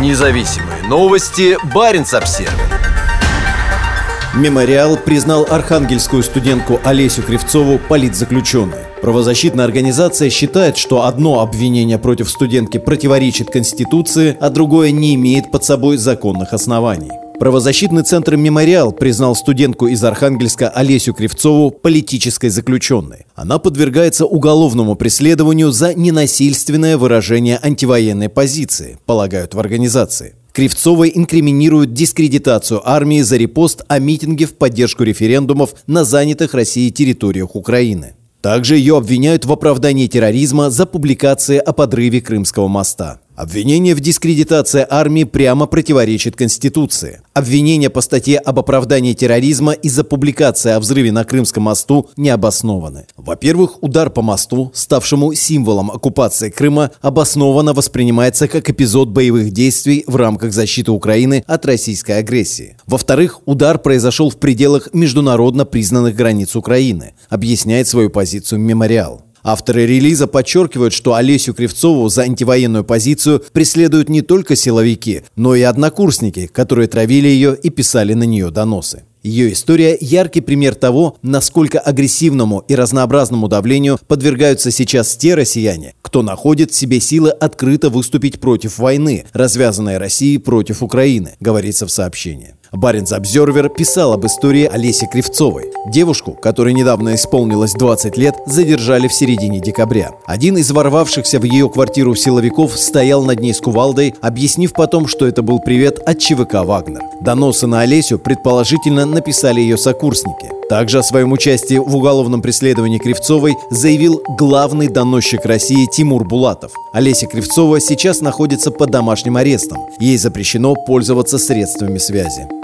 Независимые новости. Барин обсерва Мемориал признал архангельскую студентку Олесю Кривцову политзаключенной. Правозащитная организация считает, что одно обвинение против студентки противоречит Конституции, а другое не имеет под собой законных оснований. Правозащитный центр «Мемориал» признал студентку из Архангельска Олесю Кривцову политической заключенной. Она подвергается уголовному преследованию за ненасильственное выражение антивоенной позиции, полагают в организации. Кривцовой инкриминируют дискредитацию армии за репост о митинге в поддержку референдумов на занятых Россией территориях Украины. Также ее обвиняют в оправдании терроризма за публикации о подрыве Крымского моста. Обвинение в дискредитации армии прямо противоречит Конституции. Обвинение по статье об оправдании терроризма из-за публикации о взрыве на Крымском мосту не обоснованы. Во-первых, удар по мосту, ставшему символом оккупации Крыма, обоснованно воспринимается как эпизод боевых действий в рамках защиты Украины от российской агрессии. Во-вторых, удар произошел в пределах международно признанных границ Украины, объясняет свою позицию мемориал. Авторы релиза подчеркивают, что Олесю Кривцову за антивоенную позицию преследуют не только силовики, но и однокурсники, которые травили ее и писали на нее доносы. Ее история – яркий пример того, насколько агрессивному и разнообразному давлению подвергаются сейчас те россияне, кто находит в себе силы открыто выступить против войны, развязанной Россией против Украины, говорится в сообщении. Баренц Обзервер писал об истории Олеси Кривцовой. Девушку, которой недавно исполнилось 20 лет, задержали в середине декабря. Один из ворвавшихся в ее квартиру силовиков стоял над ней с кувалдой, объяснив потом, что это был привет от ЧВК «Вагнер». Доносы на Олесю предположительно написали ее сокурсники. Также о своем участии в уголовном преследовании Кривцовой заявил главный доносчик России Тимур Булатов. Олеся Кривцова сейчас находится под домашним арестом. Ей запрещено пользоваться средствами связи.